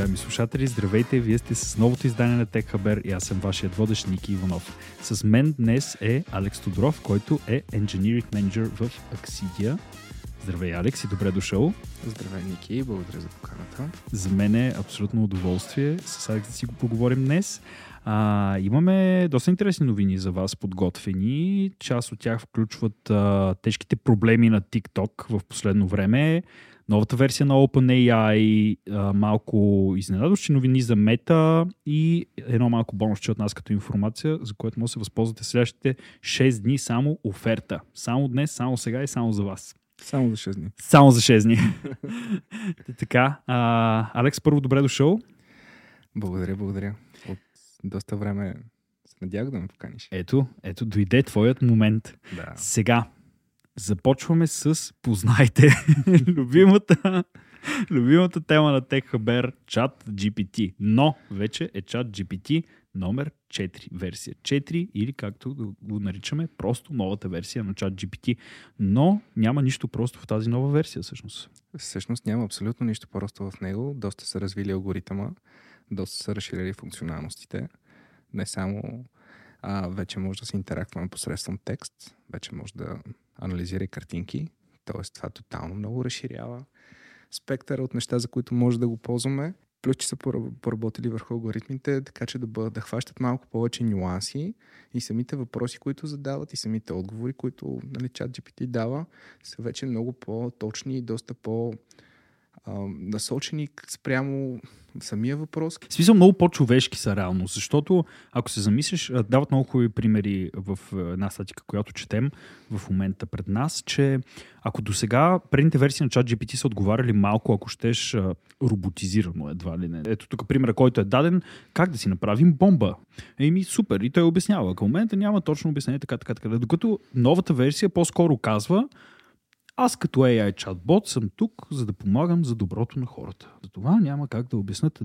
уважаеми слушатели, здравейте! Вие сте с новото издание на TechHaber и аз съм вашият водещ Ники Иванов. С мен днес е Алекс Тодоров, който е Engineering Manager в Axidia. Здравей, Алекс, и добре дошъл. Здравей, Ники, благодаря за поканата. За мен е абсолютно удоволствие с Алекс да си го поговорим днес. А, имаме доста интересни новини за вас подготвени. Част от тях включват а, тежките проблеми на TikTok в последно време, новата версия на OpenAI, а, малко изненадващи новини за мета и едно малко бонусче от нас като информация, за което може да се възползвате следващите 6 дни само оферта. Само днес, само сега и само за вас. Само за 6 дни. Само за 6 дни. така, а, Алекс, първо добре дошъл. Благодаря, благодаря. От доста време се надях да ме поканиш. Ето, ето, дойде твоят момент. Да. Сега, започваме с познайте любимата, любимата тема на TechHaber, чат GPT. Но вече е чат GPT номер 4, версия 4 или както го наричаме, просто новата версия на чат GPT. Но няма нищо просто в тази нова версия всъщност. Всъщност няма абсолютно нищо просто в него. Доста са развили алгоритъма, доста са разширили функционалностите. Не само а, вече може да се интерактуваме посредством текст, вече може да анализира и картинки, т.е. това тотално много разширява спектъра от неща, за които може да го ползваме. Плюс, че са поработили върху алгоритмите, така че да, бъдат, да хващат малко повече нюанси и самите въпроси, които задават и самите отговори, които нали, чат GPT дава, са вече много по-точни и доста по- насочени спрямо самия въпрос. Смисъл много по-човешки са реално, защото ако се замислиш, дават много хубави примери в една статика, която четем в момента пред нас, че ако до сега предните версии на ChatGPT са отговаряли малко, ако щеш роботизирано едва ли не. Ето тук примера, който е даден, как да си направим бомба. Еми супер, и той обяснява. Към момента няма точно обяснение така, така, така. Докато новата версия по-скоро казва, аз като AI чатбот съм тук, за да помагам за доброто на хората. За това няма как да обяснат,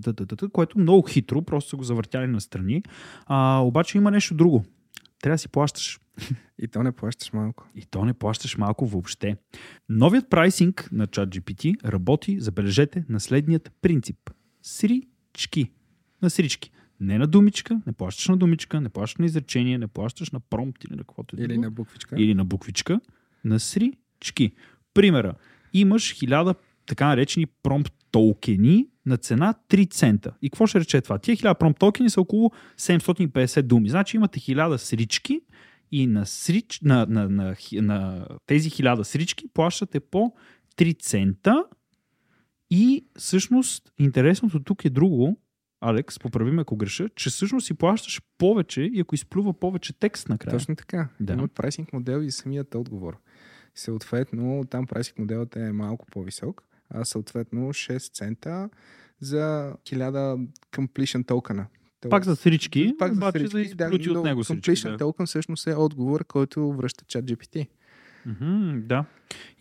което много хитро, просто са го завъртяли на страни. А, обаче има нещо друго. Трябва да си плащаш. И то не плащаш малко. И то не плащаш малко въобще. Новият прайсинг на ChatGPT работи, забележете, на следният принцип. Срички. На срички. Не на думичка, не плащаш на думичка, не плащаш на изречение, не плащаш на промпт или на каквото Или на буквичка. Или на буквичка. На сри чки. Примера. Имаш хиляда така наречени промпт токени на цена 3 цента. И какво ще рече това? Тия 1000 промпт токени са около 750 думи. Значи имате 1000 срички и на, срич, на, на, на, на, на тези 1000 срички плащате по 3 цента. И всъщност интересното тук е друго, Алекс, поправи ме ако греша, че всъщност си плащаш повече и ако изплюва повече текст накрая. Точно така. Да. Имат прайсинг модел и самият отговор. Съответно, там прайсинг моделът е малко по-висок, а съответно 6 цента за 1000 completion токена. Пак за срички, пак за срички, да, да от него срички. Completion да. токен всъщност е отговор, който връща чат GPT. Mm-hmm, да.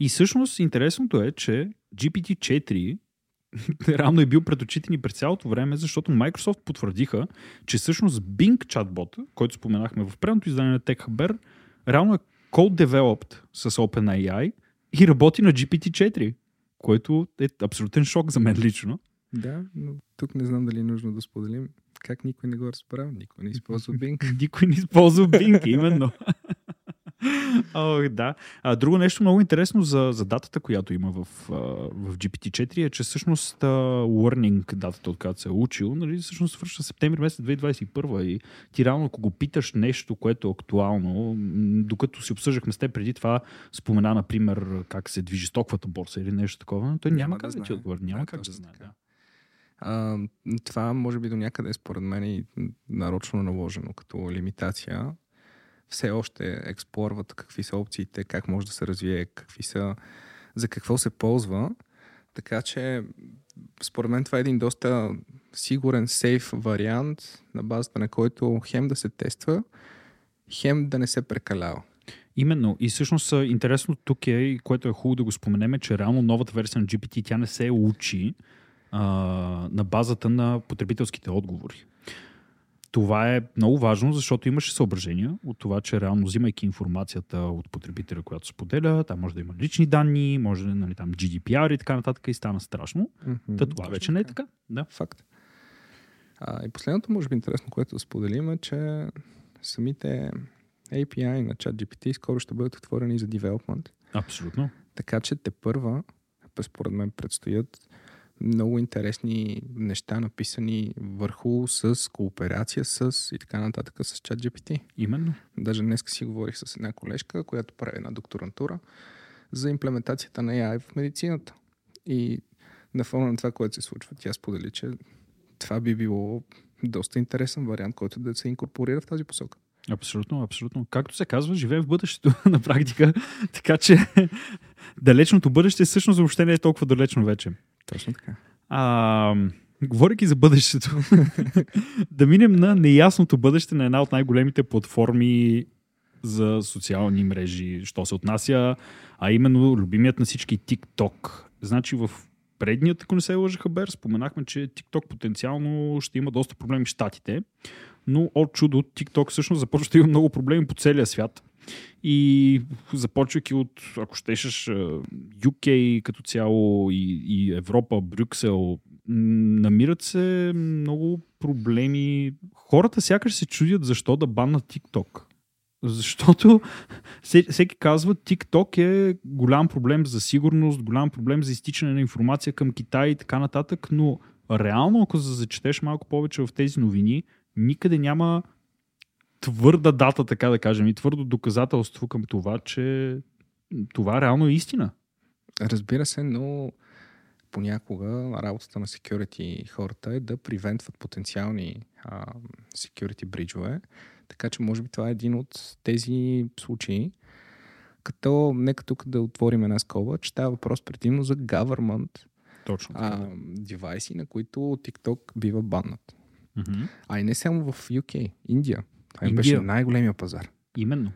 И всъщност интересното е, че GPT-4 реално е бил пред очите ни през цялото време, защото Microsoft потвърдиха, че всъщност Bing чатбот, който споменахме в предното издание на TechHaber, реално е code developed с OpenAI и работи на GPT-4, което е абсолютен шок за мен лично. Да, но тук не знам дали е нужно да споделим как никой не го разбрал. Никой не използва Bing. никой не използва Bing, именно. О, да. А, друго нещо много интересно за, за датата, която има в, в GPT-4 е, че всъщност learning датата, от която се е учил, нали, всъщност свършва септември месец 2021 и ти реално, ако го питаш нещо, което е актуално, докато си обсъждахме с теб преди това, спомена, например, как се движи стоковата борса или нещо такова, той няма, няма как да, да ти отговори. Няма да, как да знае. Да. А, това може би до някъде според мен и нарочно наложено като лимитация, все още експлорват какви са опциите, как може да се развие, какви са, за какво се ползва. Така че, според мен това е един доста сигурен, сейф вариант, на базата на който хем да се тества, хем да не се прекалява. Именно. И всъщност интересно тук е, и което е хубаво да го споменеме, че реално новата версия на GPT тя не се учи а, на базата на потребителските отговори. Това е много важно, защото имаше съображения от това, че реално взимайки информацията от потребителя, която споделя, там може да има лични данни, може нали, там GDPR и така нататък и стана страшно. Мгм, Та това вече не е така. Да. Факт. А, и последното, може би, интересно, което да споделим е, че самите API на ChatGPT скоро ще бъдат отворени за development. Абсолютно. Така че те първа, според мен, предстоят много интересни неща, написани върху с кооперация с и така нататък с ChatGPT. Именно. Даже днес си говорих с една колежка, която прави една докторантура за имплементацията на AI в медицината. И на фона на това, което се случва, тя сподели, че това би било доста интересен вариант, който да се инкорпорира в тази посока. Абсолютно, абсолютно. Както се казва, живеем в бъдещето на практика, така че далечното бъдеще всъщност въобще не е толкова далечно вече. Точно така. А, говорейки за бъдещето, да минем на неясното бъдеще на една от най-големите платформи за социални мрежи, що се отнася, а именно любимият на всички TikTok. Значи в предният, ако не се лъжа хабер, споменахме, че TikTok потенциално ще има доста проблеми в Штатите, но от чудо TikTok всъщност започва да има много проблеми по целия свят. И започвайки от, ако щешеш, UK като цяло и, и Европа, Брюксел, намират се много проблеми. Хората сякаш се чудят защо да баннат TikTok. Защото все- всеки казва, TikTok е голям проблем за сигурност, голям проблем за изтичане на информация към Китай и така нататък, но реално, ако зачетеш малко повече в тези новини, никъде няма твърда дата, така да кажем, и твърдо доказателство към това, че това реално е истина. Разбира се, но понякога работата на security хората е да привентват потенциални а, security бриджове. Така че може би това е един от тези случаи. Като, нека тук да отворим една скоба, че става въпрос предимно за government Точно. а, девайси, на които TikTok бива баннат. Мгм. А и не само в UK, Индия. Това им Индия. беше най-големия пазар. Именно.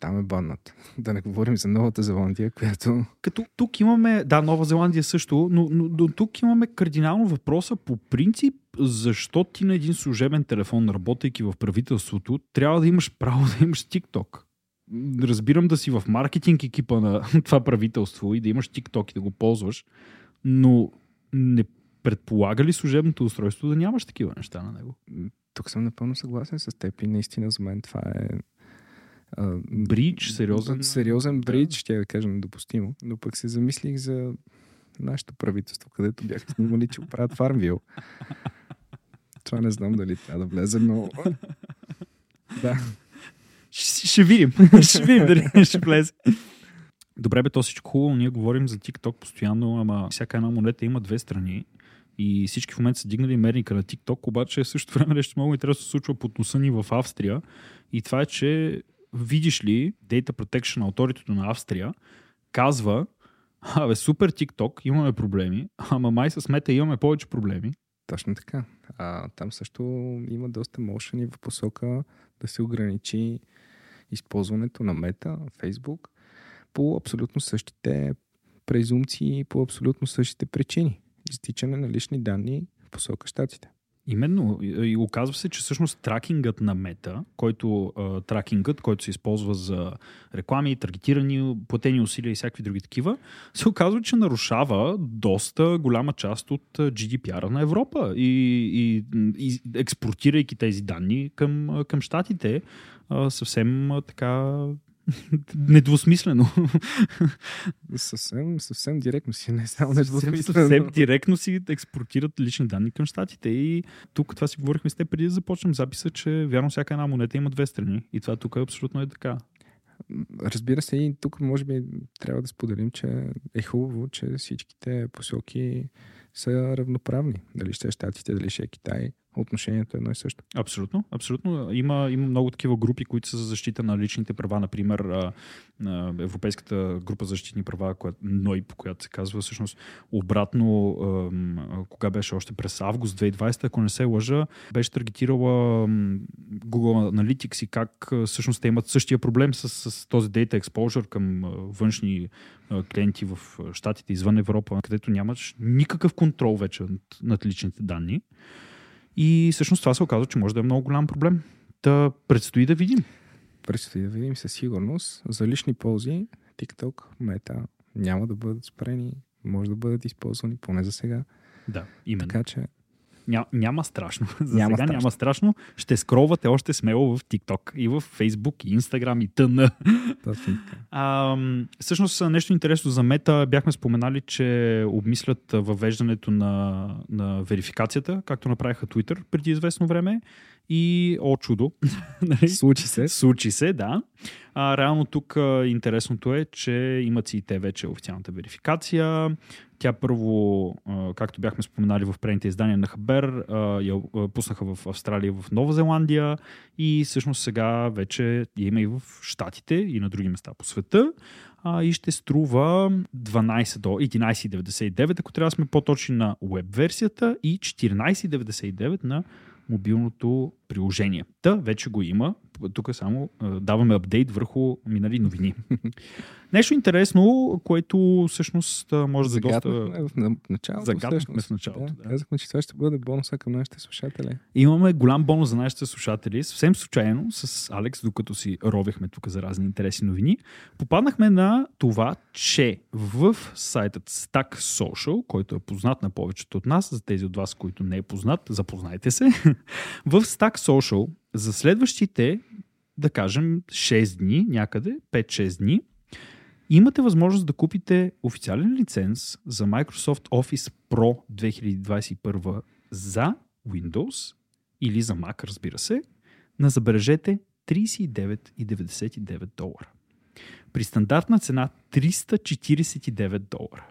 Там е баннат. Да не говорим за Новата Зеландия, която... Като тук имаме, да, Нова Зеландия също, но, но, но тук имаме кардинално въпроса по принцип, защо ти на един служебен телефон, работейки в правителството, трябва да имаш право да имаш TikTok. Разбирам да си в маркетинг екипа на това правителство и да имаш TikTok и да го ползваш, но не предполага ли служебното устройство да нямаш такива неща на него? Тук съм напълно съгласен с теб и наистина за мен това е а, Бридж, сериозен. сериозен Да. бридж, ще да кажа недопустимо. Но пък се замислих за нашето правителство, където бяха снимали, че оправят Фармвил. Това не знам дали трябва да влезе, но... да. Ще, ще видим. ще видим дали ще влезе. Добре, бе, то всичко хубаво. Ние говорим за TikTok постоянно, ама всяка една монета има две страни. И всички в момента са дигнали мерника на TikTok, обаче в същото време нещо много интересно се случва под носа ни в Австрия. И това е, че видиш ли, Data Protection Authority на Австрия казва, абе, супер TikTok, имаме проблеми, ама май с мета имаме повече проблеми. Точно така. А, там също има доста мошени в посока да се ограничи използването на мета, Facebook, по абсолютно същите презумпции, по абсолютно същите причини. Изтичане на лични данни в посока щатите. Именно. И, оказва се, че всъщност тракингът на мета, който, тракингът, който се използва за реклами, таргетирани, платени усилия и всякакви други такива, се оказва, че нарушава доста голяма част от а, GDPR на Европа. И, и, и експортирайки тези данни към, към щатите, съвсем така недвусмислено. Съвсем, съвсем директно си, не само съвсем, недвусмислено. съвсем директно си експортират лични данни към щатите. И тук това си говорихме с теб преди да започнем записа, че вярно всяка една монета има две страни. И това тук е абсолютно е така. Разбира се, и тук може би трябва да споделим, че е хубаво, че всичките посоки са равноправни. Дали ще е Штатите, дали ще е Китай. Отношението е едно и също. Абсолютно, абсолютно. Има, има много такива групи, които са за защита на личните права. Например, а, а, Европейската група за защитни права, която, НОИП, която се казва всъщност обратно, а, кога беше още през август 2020, ако не се лъжа, беше таргетирала Google Analytics и как всъщност те имат същия проблем с, с този data exposure към външни клиенти в Штатите, извън Европа, където нямаш никакъв контрол вече над личните данни. И всъщност това се оказва, че може да е много голям проблем. Та предстои да видим. Предстои да видим със сигурност. За лични ползи TikTok, Мета няма да бъдат спрени, може да бъдат използвани, поне за сега. Да, именно. Така че Ня, няма страшно. За Няма сега страшно. няма страшно. Ще скролвате още смело в TikTok и в Facebook, и Instagram, и така. А, всъщност нещо интересно за мета. Бяхме споменали, че обмислят въвеждането на, на верификацията, както направиха Twitter преди известно време. И, о чудо, нали? Случи се. Случи се, да. А, реално тук а, интересното е, че имат си и те вече официалната верификация. Тя първо, както бяхме споменали в предните издания на Хабер, я пуснаха в Австралия и в Нова Зеландия и всъщност сега вече я има и в Штатите и на други места по света. И ще струва 12 до 11,99, ако трябва да сме по-точни на веб версията и 14,99 на мобилното приложение. Та вече го има. Тук само даваме апдейт върху минали новини. Нещо интересно, което всъщност може да доста... В началото. Загаднахме в началото, Да, да. Казахме, че това ще бъде бонуса към нашите слушатели. Имаме голям бонус за нашите слушатели. Съвсем случайно с Алекс, докато си ровехме тук за разни интересни новини, попаднахме на това, че в сайтът Stack Social, който е познат на повечето от нас, за тези от вас, които не е познат, запознайте се. в Stack Social за следващите, да кажем, 6 дни, някъде, 5-6 дни, имате възможност да купите официален лиценз за Microsoft Office Pro 2021 за Windows или за Mac, разбира се, на забележете 39,99 долара. При стандартна цена 349 долара.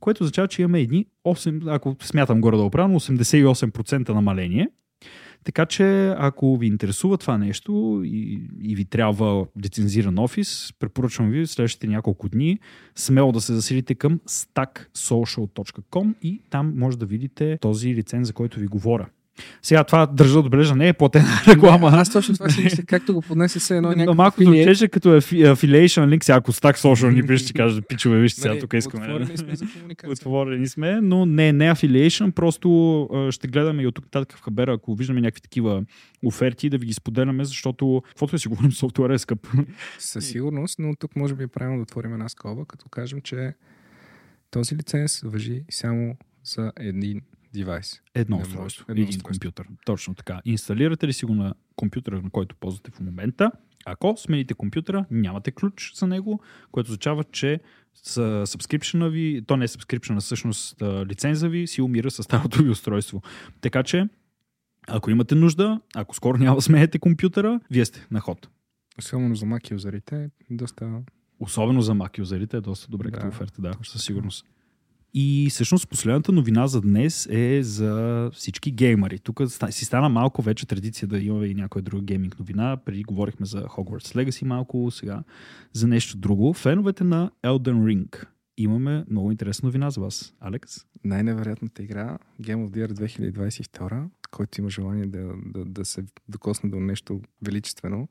Което означава, че имаме едни 8, ако смятам горе да оправям, 88% намаление. Така че, ако ви интересува това нещо и, и ви трябва лицензиран офис, препоръчвам ви следващите няколко дни смело да се заселите към stacksocial.com и там може да видите този лиценз, за който ви говоря. Сега това държа да отбележа, не е платена реклама. Аз точно това си мисля, както го поднесе се едно Но някакво малко филиет. звучеше като affiliation link. Сега ако Stack Social ни пише, ще каже, пичове, вижте сега, Нали, тук искаме. Отворени сме за комуникация. Отворени сме, но не, не affiliation, просто ще гледаме и от тук нататък в Хабера, ако виждаме някакви такива оферти, да ви ги споделяме, защото каквото си говорим, софтуер е скъп. Със сигурност, но тук може би е правилно да отворим една скоба, като кажем, че този лиценз въжи само за един девайс. Едно Не устройство. Едно един устройство. компютър. Точно така. Инсталирате ли си го на компютъра, на който ползвате в момента? Ако смените компютъра, нямате ключ за него, което означава, че сабскрипшена ви, то не е сабскрипшена, всъщност лиценза ви си умира с старото ви устройство. Така че, ако имате нужда, ако скоро няма да сменете компютъра, вие сте на ход. Особено за Mac юзерите, доста... Особено за Mac юзерите е доста добре Да, като оферта, да, със сигурност. И всъщност последната новина за днес е за всички геймъри. Тук си стана малко вече традиция да имаме и някоя друга гейминг новина. Преди говорихме за Hogwarts Legacy малко, сега за нещо друго. Феновете на Elden Ring. Имаме много интересна новина за вас. Алекс? Най-невероятната игра, Game of the Year 2022, който има желание да, да, да се докосне до нещо величествено,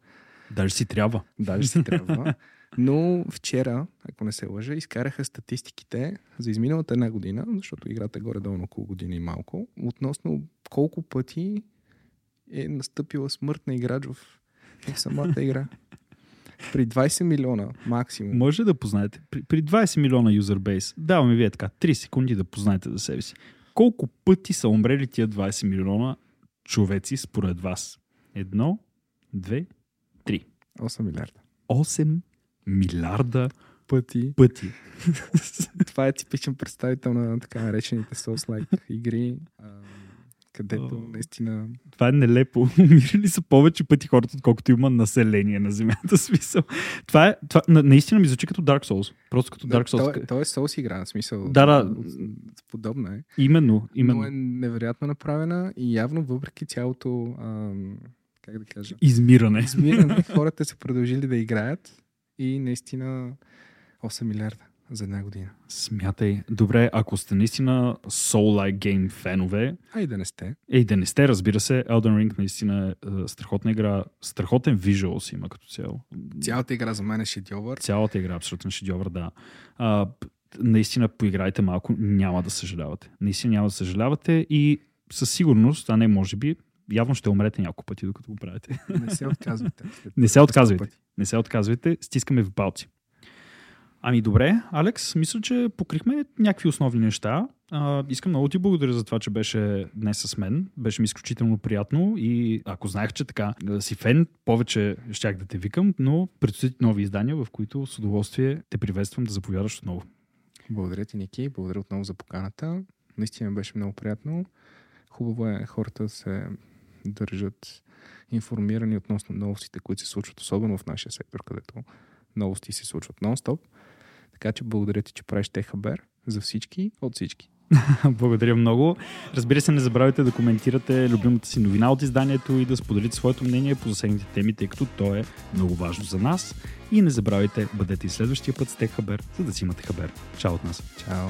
Даже си трябва. даже си трябва. Но вчера, ако не се лъжа, изкараха статистиките за изминалата една година, защото играта е горе-долу около година и малко, относно колко пъти е настъпила смърт на играч в, в самата игра. При 20 милиона максимум. Може да познаете. При, при 20 милиона юзербейс, даваме вие така 3 секунди да познаете за себе си. Колко пъти са умрели тия 20 милиона човеци според вас? Едно, две. 8 милиарда. 8 милиарда Пъти. пъти. Това е типичен представител на така наречените Souls-like игри, където О. наистина Това е нелепо. Умирали са повече пъти хората, отколкото има население на Земята. Смисъл. Това е, това, на, наистина ми звучи като Dark Souls. Просто като Dark То, Souls. е- то е Souls игра, в смисъл. Да, да. Подобна е. Именно, именно. Но е невероятно направена и явно въпреки цялото, ам, как да кажа, Измиране. измиране, хората са продължили да играят и наистина 8 милиарда за една година. Смятай. Добре, ако сте наистина Soul-like game фенове, А и да не сте. Ей, да не сте, разбира се, Elden Ring наистина е е, страхотна игра, страхотен визуал си има като цяло. Цялата игра за мен е шедьовър. Цялата игра е абсолютно шедьовър, да. А, наистина поиграйте малко, няма да съжалявате. Наистина няма да съжалявате и със сигурност, а не може би, явно ще умрете няколко пъти, докато го правите. Не се отказвайте. Не се отказвайте. Не се отказвайте. Стискаме в палци. Ами добре, Алекс, мисля, че покрихме някакви основни неща. А, искам много ти благодаря за това, че беше днес с мен. Беше ми изключително приятно и ако знаех, че така да си фен, повече щях да те викам, но предстоят нови издания, в които с удоволствие те приветствам да заповядаш отново. Благодаря ти, Ники. Благодаря отново за поканата. Наистина беше много приятно. Хубаво е хората се държат информирани относно новостите, които се случват, особено в нашия сектор, където новости се случват нон-стоп. Така че благодаря ти, че правиш Техабер за всички, от всички. Благодаря много. Разбира се, не забравяйте да коментирате любимата си новина от изданието и да споделите своето мнение по засегнатите теми, тъй като то е много важно за нас. И не забравяйте, бъдете и следващия път с Техабер, за да си имате хабер. Чао от нас. Чао.